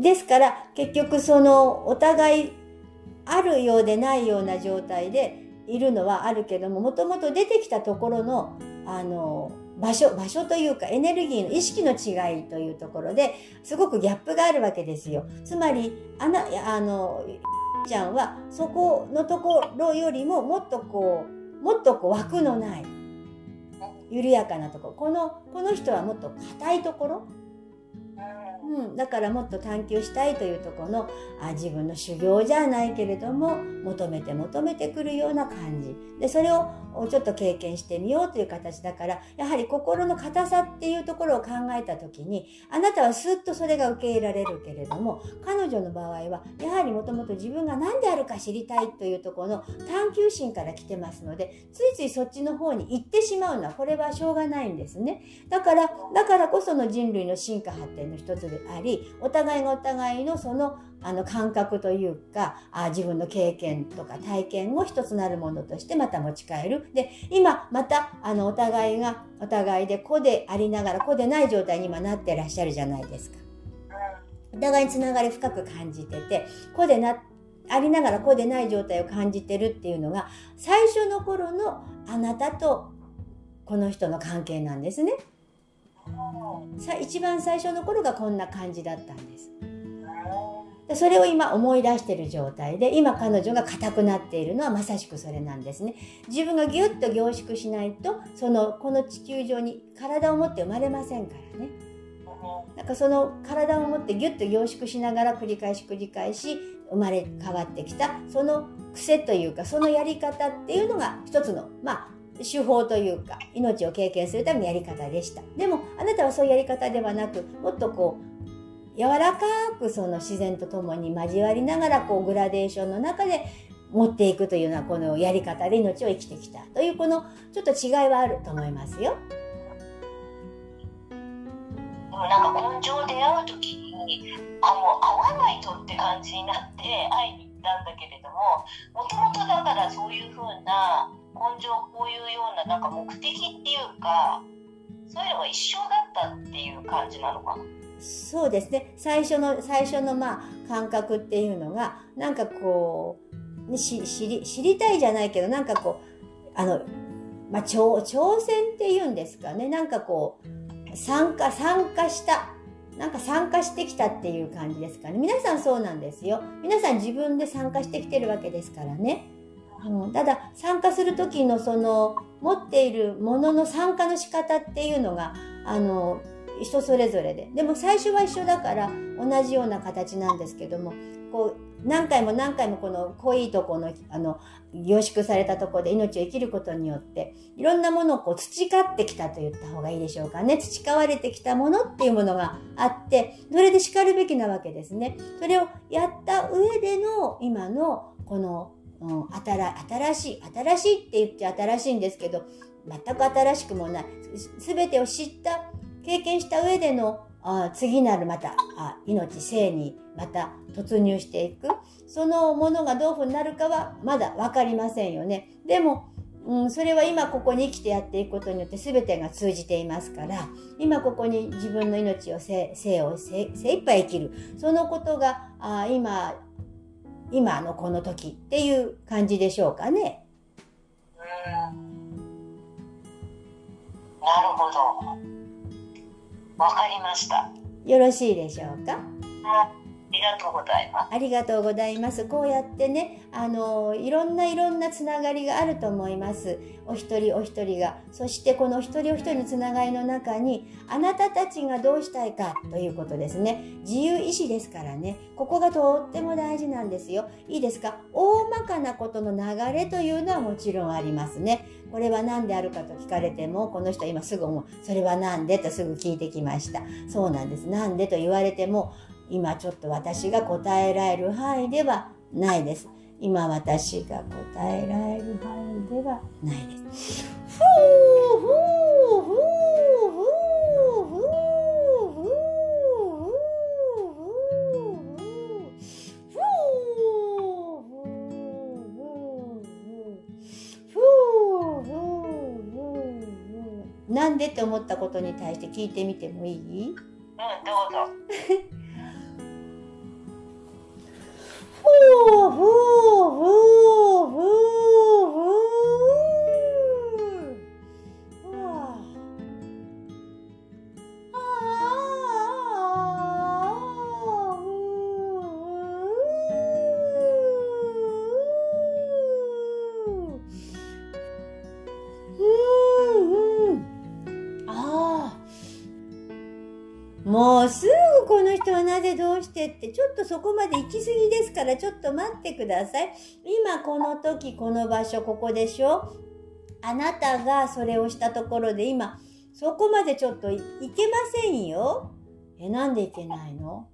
ですから結局そのお互いあるようでないような状態でいるのはあるけどももともと出てきたところのあの場所場所というかエネルギーの意識の違いというところですごくギャップがあるわけですよ。つまりあなあのちゃんはそこのところよりももっとこうもっとこう枠のない緩やかなところ。このこの人はもっと硬いところうん、だからもっと探求したいというとこのあ自分の修行じゃないけれども求めて求めてくるような感じ。でそれをちょっと経験してみようという形だからやはり心の硬さっていうところを考えた時にあなたはスッとそれが受け入れられるけれども彼女の場合はやはりもともと自分が何であるか知りたいというとこの探求心から来てますのでついついそっちの方に行ってしまうのはこれはしょうがないんですね。だからだからこその人類の進化発展の一つでありお互いがお互いのそのあの感覚というかあ自分の経験とか体験を一つなるものとしてまた持ち帰る。で今またあのお互いがお互いで子でありながら子でない状態に今なってらっしゃるじゃないですか。お互いにつながり深く感じてて子でなありながら子でない状態を感じてるっていうのが最初の頃のあなたとこの人の関係なんですね。さ一番最初の頃がこんな感じだったんです。それを今思い出している状態で今彼女が硬くなっているのはまさしくそれなんですね。自分がギュッと凝縮しないとそのこの地球上に体を持って生まれませんからね。なんかその体を持ってギュッと凝縮しながら繰り返し繰り返し生まれ変わってきたその癖というかそのやり方っていうのが一つのまあ手法というか命を経験するためのやり方でしたでもあなたはそういうやり方ではなくもっとこう柔らかくその自然と共に交わりながらこうグラデーションの中で持っていくというようなこのやり方で命を生きてきたというこのちょっと違いはあると思いますよ。でもなんか根性出会う時にあもう会わないとって感じになって会いに行ったんだけれどももともとだからそういうふうな根性ななんか目的っていうかそういうのが一緒だったっていう感じなのかな？そうですね。最初の最初のまあ感覚っていうのがなんかこうし知り知りたいじゃないけどなんかこうあの、まあ、挑挑戦っていうんですかね。なんかこう参加参加したなんか参加してきたっていう感じですかね。皆さんそうなんですよ。皆さん自分で参加してきてるわけですからね。うん、ただ参加する時のその持っているものの参加の仕方っていうのがあの人それぞれででも最初は一緒だから同じような形なんですけどもこう何回も何回もこの濃いとこのあの凝縮されたとこで命を生きることによっていろんなものをこう培ってきたと言った方がいいでしょうかね培われてきたものっていうものがあってそれでしかるべきなわけですね。それをやった上での今のこの、新しい、新しいって言って新しいんですけど、全く新しくもない。すべてを知った、経験した上でのあ次なるまたあ命、生にまた突入していく。そのものがどういうふうになるかはまだ分かりませんよね。でも、うん、それは今ここに生きてやっていくことによって全てが通じていますから今ここに自分の命を生を精一杯生きるそのことがあ今今のこの時っていう感じでしょうかね。うんなるほど。わかりました。よろしいでしょうか？ありがとうございます。ありがとうございます。こうやってね、あの、いろんないろんなつながりがあると思います。お一人お一人が。そしてこの一人お一人のつながりの中に、あなたたちがどうしたいかということですね。自由意志ですからね。ここがとっても大事なんですよ。いいですか？大まかなことの流れというのはもちろんありますね。これは何であるかと聞かれても、この人は今すぐ思う。それは何で？とすぐ聞いてきました。そうなんです。なんで？と言われても、今ちょっと私が答えられる範囲ではないです。今私が答えられる範囲ではないです。ふうふうふうふうふうなんでって思ったことに対して聞いてみてもいいうん、どうぞ。Ooh. もうすぐこの人はなぜどうしてってちょっとそこまで行き過ぎですからちょっと待ってください。今この時この場所ここでしょ。あなたがそれをしたところで今そこまでちょっと行けませんよ。えなんで行けないの？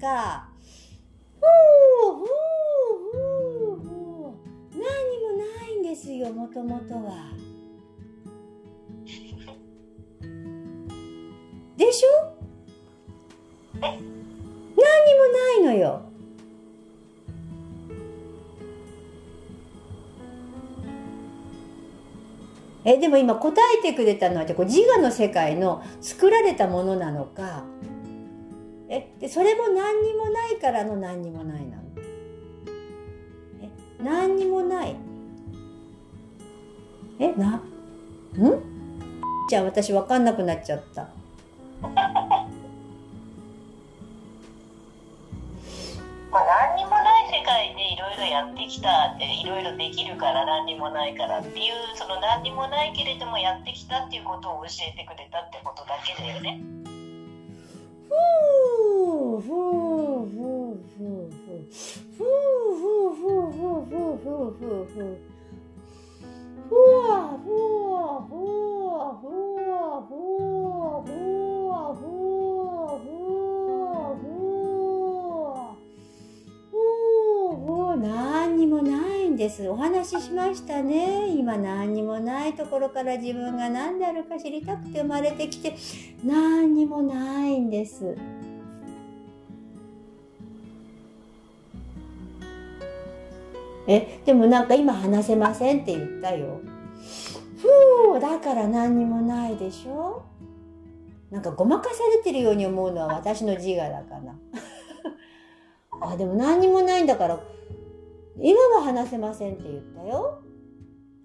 か。ふうふうふうふう何もないんですよもともとは。でしょ？何にもないのよ。えでも今答えてくれたのはこう自我の世界の作られたものなのかえでそれも何にもないからの何にもないなの？え何にもない？えなん？じゃあ私分かんなくなっちゃった。まあ、何にもない世界でいろいろやってきたっていろいろできるから何にもないからっていうその何にもないけれどもやってきたっていうことを教えてくれたってことだけだよね。Voo, voo, voo, voo, voo. Voo, voo, voo, voo, voo, voo, voo. Voa, voa. です。お話ししましたね。今何にもないところから自分が何であるか知りたくて生まれてきて何にもないんです。えでもなんか今話せませんって言ったよ。ふうだから何にもないでしょ。なんかごまかされてるように思うのは私の自我だかな あでも何にもないんだから今は話せませんって言ったよ。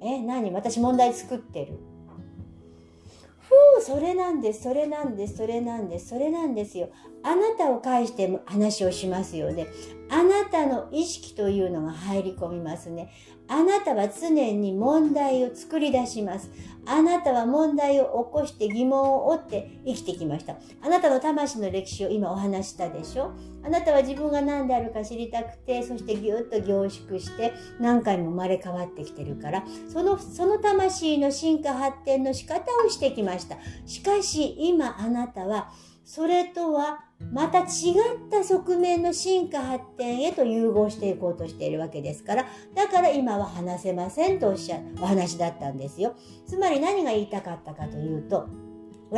え何？私問題作ってる。ふうそれなんですそれなんですそれなんですそれなんですよ。あなたを介して話をしますよね。あなたの意識というのが入り込みますね。あなたは常に問題を作り出します。あなたは問題を起こして疑問を追って生きてきました。あなたの魂の歴史を今お話したでしょ。あなたは自分が何であるか知りたくてそしてぎゅっと凝縮して何回も生まれ変わってきてるから。そのその魂の進化発展の仕方をしてきました。しかし今あなたはそれとはまた違った側面の進化発展へと融合していこうとしているわけですからだから今は話せませんとおっしゃるお話だったんですよ。つまり何が言いたかったかというと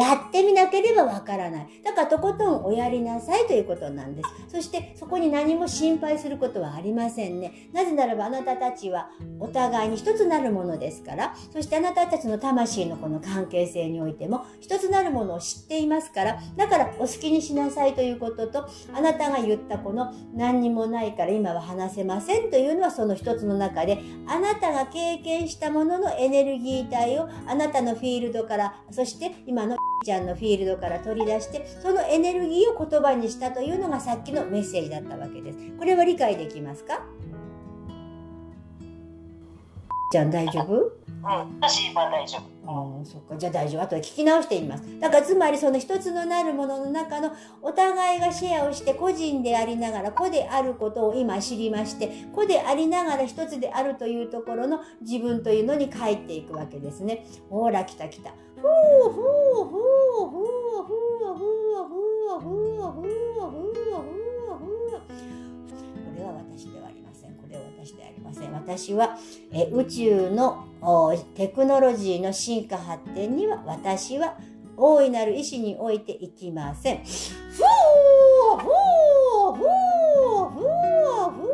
やってみなければわからない。だからとことんおやりなさいということなんです。そしてそこに何も心配することはありませんね。なぜならばあなたたちはお互いに一つなるものですから、そしてあなたたちの魂のこの関係性においても一つなるものを知っていますから、だからお好きにしなさいということと、あなたが言ったこの何にもないから今は話せませんというのはその一つの中で、あなたが経験したもののエネルギー体をあなたのフィールドから、そして今のちゃんのフィールドから取り出してそのエネルギーを言葉にしたというのがさっきのメッセージだったわけです。これは理解できますか？ちゃん大丈夫？うん、私は大丈夫。ああそっか。じゃあ大丈夫。後で聞き直してみます。だからつまりその一つのなるものの中のお互いがシェアをして個人でありながら個であることを今知りまして個でありながら一つであるというところの自分というのに帰っていくわけですね。ほら来た来たこれは私ではありません。これは私ではありません。私はえ宇宙のテクノロジーの進化発展には私は大いなる意志においていきません。ふぅふぅふぅふぅふぅ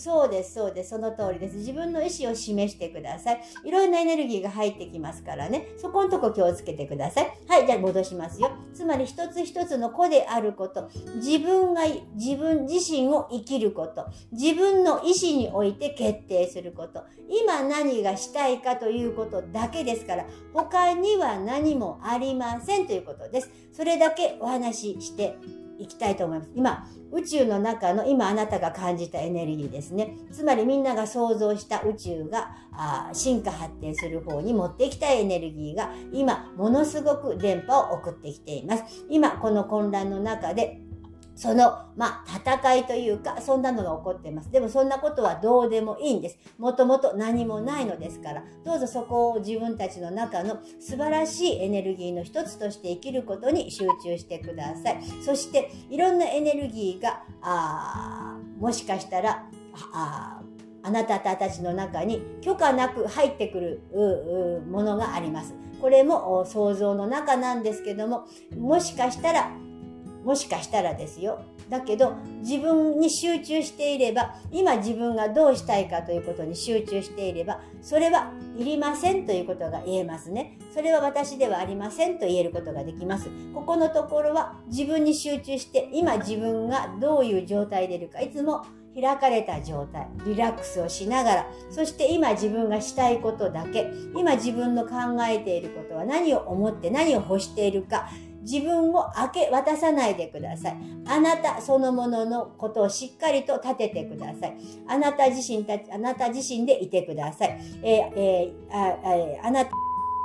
そうです、そうです。その通りです。自分の意思を示してください。いろんなエネルギーが入ってきますからね。そこのとこ気をつけてください。はい、じゃあ戻しますよ。つまり一つ一つの子であること。自分が、自分自身を生きること。自分の意思において決定すること。今何がしたいかということだけですから、他には何もありませんということです。それだけお話ししていきたいと思います。今、宇宙の中の今あなたが感じたエネルギーですね。つまりみんなが想像した宇宙があ進化発展する方に持っていきたいエネルギーが今ものすごく電波を送ってきています。今この混乱の中でその、まあ、戦いというか、そんなのが起こっています。でもそんなことはどうでもいいんです。もともと何もないのですから、どうぞそこを自分たちの中の素晴らしいエネルギーの一つとして生きることに集中してください。そして、いろんなエネルギーが、あもしかしたら、ああなたたちの中に許可なく入ってくるものがあります。これも想像の中なんですけども、もしかしたらもしかしたらですよ。だけど自分に集中していれば今自分がどうしたいかということに集中していればそれはいりませんということが言えますね。それは私ではありませんと言えることができます。ここのところは自分に集中して今自分がどういう状態でいるかいつも開かれた状態、リラックスをしながら、そして今自分がしたいことだけ、今自分の考えていることは何を思って何を欲しているか、自分を明け渡さないでください。あなたそのもののことをしっかりと立ててください。あなた自身たち、あなた自身でいてください。えー、えー、ああなた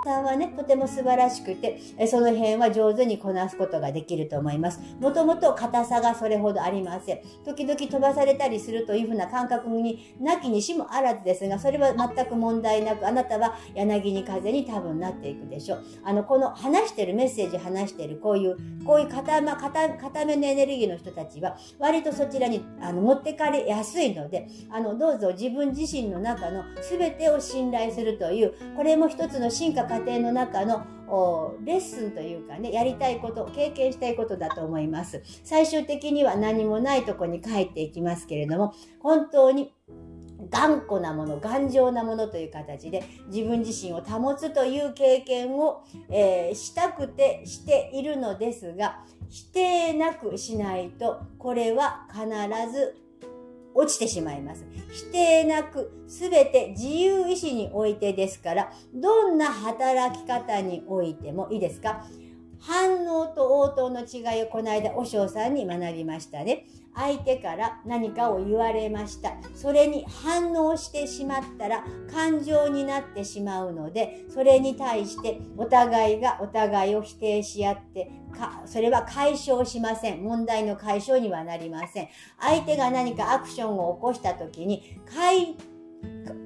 さんはね、とても素晴らしくて、その辺は上手にこなすことができると思います。もともと硬さがそれほどありません。時々飛ばされたりするというふうな感覚になきにしもあらずですが、それは全く問題なく、あなたは柳に風に多分なっていくでしょう。あの、この話してるメッセージ話してる、こういう、こういう固,、ま、固固めのエネルギーの人たちは、割とそちらにあの持ってかれやすいので、あの、どうぞ自分自身の中の全てを信頼するという、これも一つの進化過程の中のレッスンというかね、やりたいこと、経験したいことだと思います。最終的には何もないとこに帰っていきますけれども、本当に頑固なもの、頑丈なものという形で自分自身を保つという経験を、えー、したくてしているのですが、否定なくしないと、これは必ず落ちてしまいます。否定なく、すべて自由意志においてですから、どんな働き方においてもいいですか？反応と応答の違いをこの間、和尚さんに学びましたね。相手から何かを言われました。それに反応してしまったら感情になってしまうので、それに対してお互いがお互いを否定し合って、かそれは解消しません。問題の解消にはなりません。相手が何かアクションを起こした時に、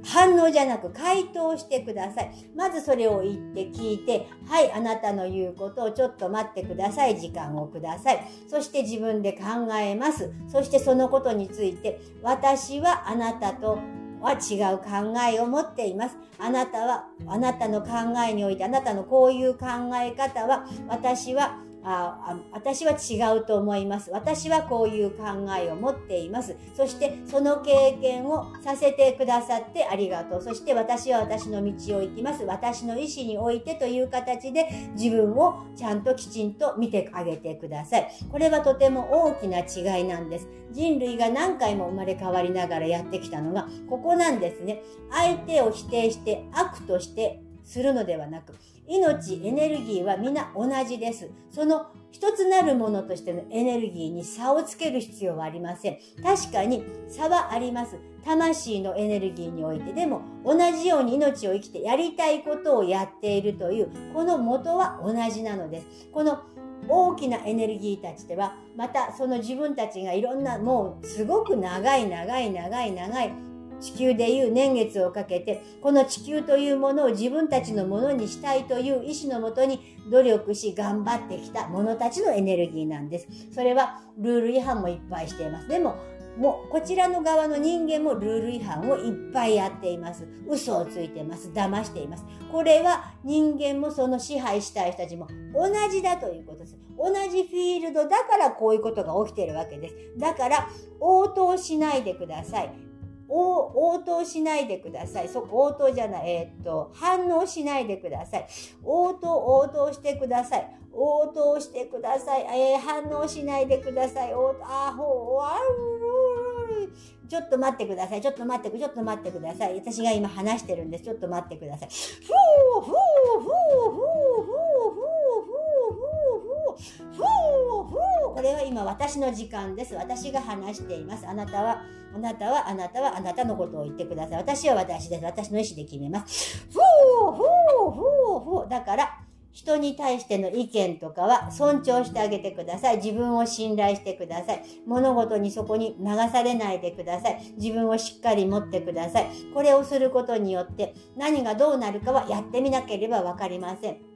反応じゃなく回答してください。まずそれを言って聞いて、はい、あなたの言うことをちょっと待ってください。時間をください。そして自分で考えます。そしてそのことについて、私はあなたとは違う考えを持っています。あなたは、あなたの考えにおいて、あなたのこういう考え方は、私はあ私は違うと思います。私はこういう考えを持っています。そしてその経験をさせてくださってありがとう。そして私は私の道を行きます。私の意思においてという形で自分をちゃんときちんと見てあげてください。これはとても大きな違いなんです。人類が何回も生まれ変わりながらやってきたのがここなんですね。相手を否定して悪としてするのではなく、命、エネルギーは皆同じです。その一つなるものとしてのエネルギーに差をつける必要はありません。確かに差はあります。魂のエネルギーにおいてでも同じように命を生きてやりたいことをやっているというこの元は同じなのです。この大きなエネルギーたちではまたその自分たちがいろんなもうすごく長い長い長い長い地球でいう年月をかけて、この地球というものを自分たちのものにしたいという意志のもとに努力し頑張ってきた者たちのエネルギーなんです。それはルール違反もいっぱいしています。でも、もうこちらの側の人間もルール違反をいっぱいやっています。嘘をついてます。騙しています。これは人間もその支配したい人たちも同じだということです。同じフィールドだからこういうことが起きてるわけです。だから応答しないでください。応答しないでください。そこ応答じゃない、えー、っと、反応しないでください。応答、応答してください。応答してください。えー、反応しないでください。応答、あ、ほう、わちょっと待ってください。ちょっと待って、ちょっと待ってください。私が今話してるんです。ちょっと待ってください。ふー、ふー、ふー、ふー、ふー、ふー、ふー、ふー、ふー、ふー。これは今私の時間です。私が話しています。あなたは、あなたは、あなたは、あなたのことを言ってください。私は私です。私の意思で決めます。ふー、ふー、ふー、ふー。だから、人に対しての意見とかは尊重してあげてください。自分を信頼してください。物事にそこに流されないでください。自分をしっかり持ってください。これをすることによって何がどうなるかはやってみなければわかりません。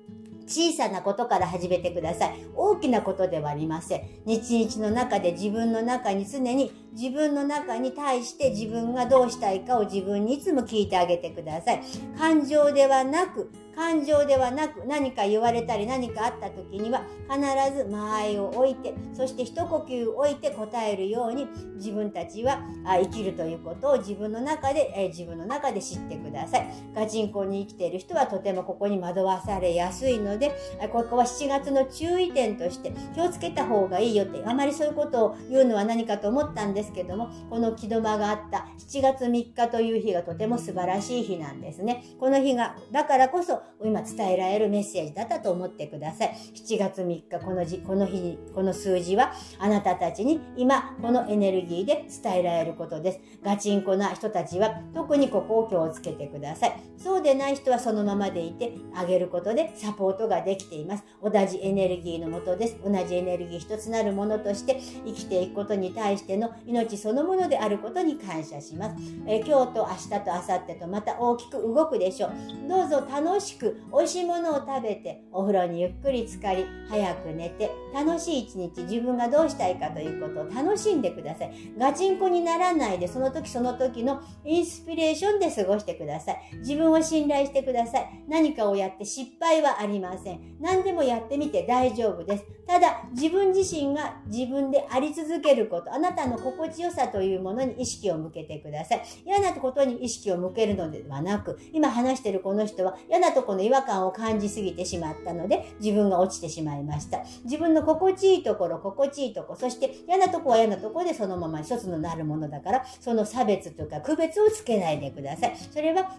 小さなことから始めてください。大きなことではありません。日々の中で自分の中に常に自分の中に対して自分がどうしたいかを自分にいつも聞いてあげてください。感情ではなく感情ではなく何か言われたり何かあった時には必ず間合いを置いてそして一呼吸置いて答えるように自分たちは生きるということを自分の中で、え自分の中で知ってくださいガチンコに生きている人はとてもここに惑わされやすいのでここは7月の注意点として気をつけた方がいいよってあまりそういうことを言うのは何かと思ったんですですけどもこの木戸間があった7月3日という日がとても素晴らしい日なんですねこの日がだからこそ今伝えられるメッセージだったと思ってください。7月3日、この日、この日、この数字は、あなたたちに今、このエネルギーで伝えられることです。ガチンコな人たちは、特にここを気をつけてください。そうでない人はそのままでいて、あげることでサポートができています。同じエネルギーのもとです。同じエネルギー一つなるものとして、生きていくことに対しての命命そのものであることに感謝します。え今日と明日と明後日とまた大きく動くでしょう。どうぞ楽しく美味しいものを食べて、お風呂にゆっくり浸かり、早く寝て、楽しい一日、自分がどうしたいかということを楽しんでください。ガチンコにならないで、その時その時のインスピレーションで過ごしてください。自分を信頼してください。何かをやって失敗はありません。何でもやってみて大丈夫です。ただ、自分自身が自分であり続けること、あなたの心地よさというものに意識を向けてください。嫌なことに意識を向けるのではなく、今話しているこの人は嫌なとこの違和感を感じすぎてしまったので、自分が落ちてしまいました。自分の心地いいところ、心地いいとこ、そして嫌なとこは嫌なとこでそのまま一つのなるものだから、その差別とか区別をつけないでください。それは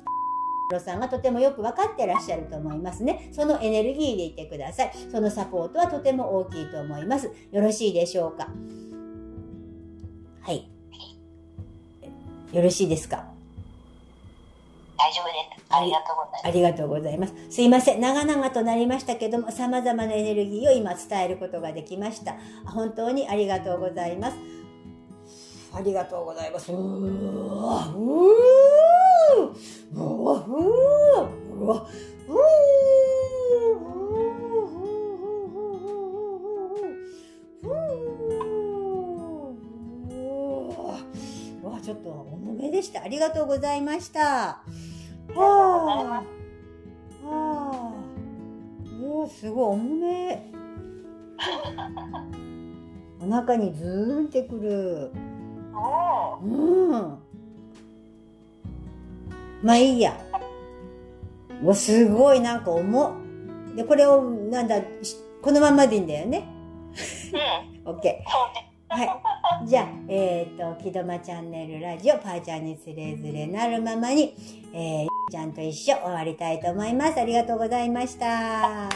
ロさんがとてもよく分かってらっしゃると思いますね。そのエネルギーでいてください。そのサポートはとても大きいと思います。よろしいでしょうか？はい。よろしいですか？大丈夫です。ありがとうございます。ありがとうございます。すいません。長々となりましたけども、様々なエネルギーを今伝えることができました。本当にありがとうございます。ありがとうございます。うーうわうわうわうわちょっと重めでした。ありがとうございました。はあ。はあ。うわ、すごい重め。お腹にズーンってくる。うん。まあいいや。わ、すごいなんか重っ。で、これを、なんだ、このままでいいんだよね。うん。オッケー。はい。じゃあ、えっ、ー、と、木戸間チャンネルラジオ、パーちゃんにつれずれなるままに、えー、ちゃんと一緒終わりたいと思います。ありがとうございました。